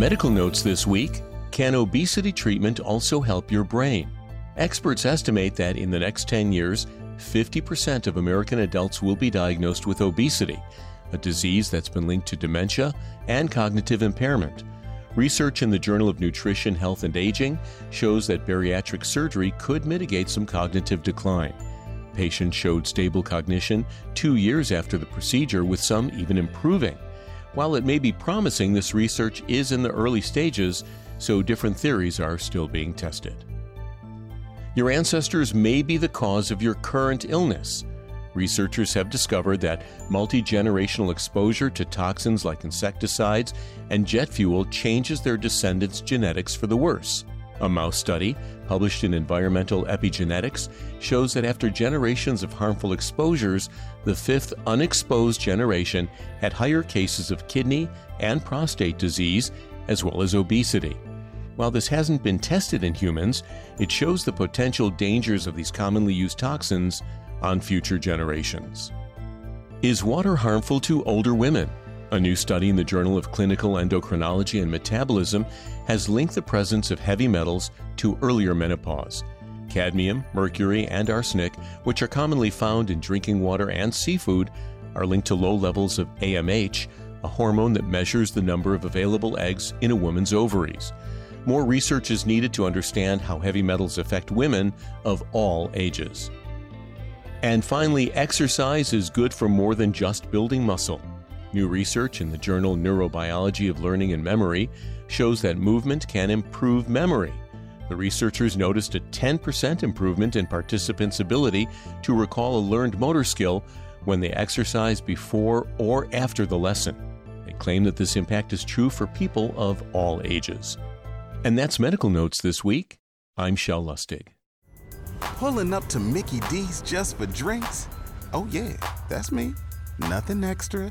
medical notes this week Can obesity treatment also help your brain? Experts estimate that in the next 10 years, 50% of American adults will be diagnosed with obesity, a disease that's been linked to dementia and cognitive impairment. Research in the Journal of Nutrition, Health, and Aging shows that bariatric surgery could mitigate some cognitive decline. Patients showed stable cognition two years after the procedure, with some even improving. While it may be promising, this research is in the early stages, so different theories are still being tested. Your ancestors may be the cause of your current illness. Researchers have discovered that multi generational exposure to toxins like insecticides and jet fuel changes their descendants' genetics for the worse. A mouse study, published in Environmental Epigenetics, shows that after generations of harmful exposures, the fifth unexposed generation had higher cases of kidney and prostate disease, as well as obesity. While this hasn't been tested in humans, it shows the potential dangers of these commonly used toxins on future generations. Is water harmful to older women? A new study in the Journal of Clinical Endocrinology and Metabolism has linked the presence of heavy metals to earlier menopause. Cadmium, mercury, and arsenic, which are commonly found in drinking water and seafood, are linked to low levels of AMH, a hormone that measures the number of available eggs in a woman's ovaries. More research is needed to understand how heavy metals affect women of all ages. And finally, exercise is good for more than just building muscle. New research in the journal Neurobiology of Learning and Memory shows that movement can improve memory. The researchers noticed a 10% improvement in participants' ability to recall a learned motor skill when they exercise before or after the lesson. They claim that this impact is true for people of all ages. And that's Medical Notes this week. I'm Shel Lustig. Pulling up to Mickey D's just for drinks? Oh, yeah, that's me. Nothing extra,